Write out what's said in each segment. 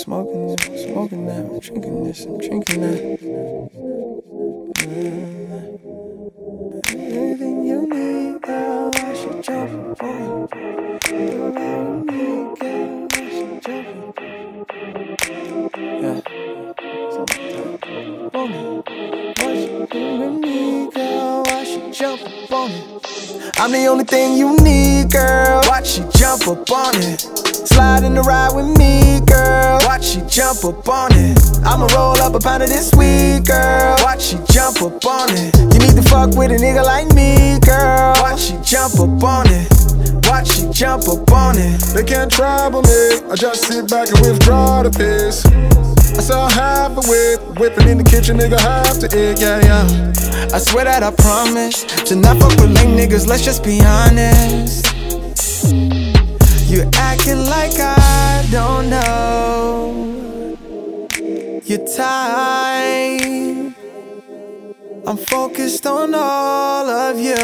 smoking this, I'm smoking that, I'm drinking this, I'm drinking that. Uh, Anything you need, girl, I should jump on. You're around me, girl, I should jump Yeah. Something. What you doing me, girl? I should jump up on it. I'm the only thing you need, girl. Watch you jump up on it. Slide in the ride with me, girl. Watch you jump up on it. I'ma roll up a pound of this week, girl. Watch she jump up on it. You need to fuck with a nigga like me, girl. Watch she jump up on it. Watch she jump up on it. They can't trouble me. I just sit back and withdraw the piss. I saw half a whip, whipping in the kitchen, nigga, half to it, yeah, yeah. I swear that I promise to not fuck with lame niggas, let's just be honest. You acting like I don't know. You're tight. I'm focused on all of you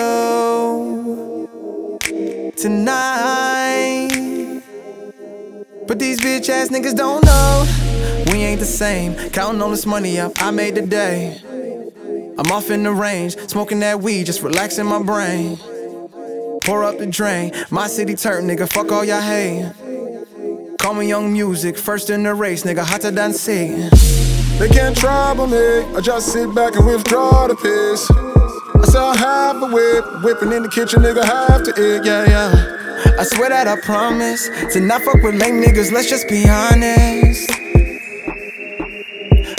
tonight. But these bitch ass niggas don't know we ain't the same. Counting all this money up, I made the day. I'm off in the range, smoking that weed, just relaxing my brain. Pour up the drain, my city turn, nigga, fuck all y'all hate. Call me young music, first in the race, nigga, hotter than Satan. They can't trouble me. I just sit back and withdraw the piss. I saw half of whip, whipping in the kitchen, nigga, half to it, yeah, yeah. I swear that I promise to not fuck with lame niggas, let's just be honest.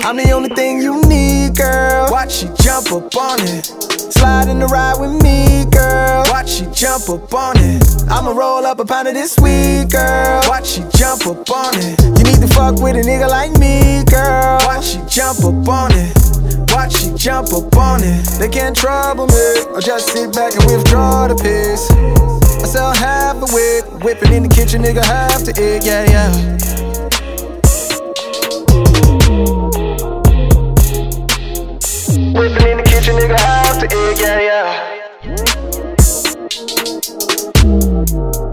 I'm the only thing you need, girl. Watch you jump up on it. Slide in the ride with me, girl. Watch you jump up on it. I'ma roll up a pound of this week, girl. Watch you jump up on it. You need to fuck with a nigga like me, girl. Watch you jump up on it. Watch you jump up on it. They can't trouble me. I just sit back and withdraw the piss. I sell half of whip, whipping in the kitchen, nigga, half to it, yeah, yeah. your nigga have to eat, yeah, yeah.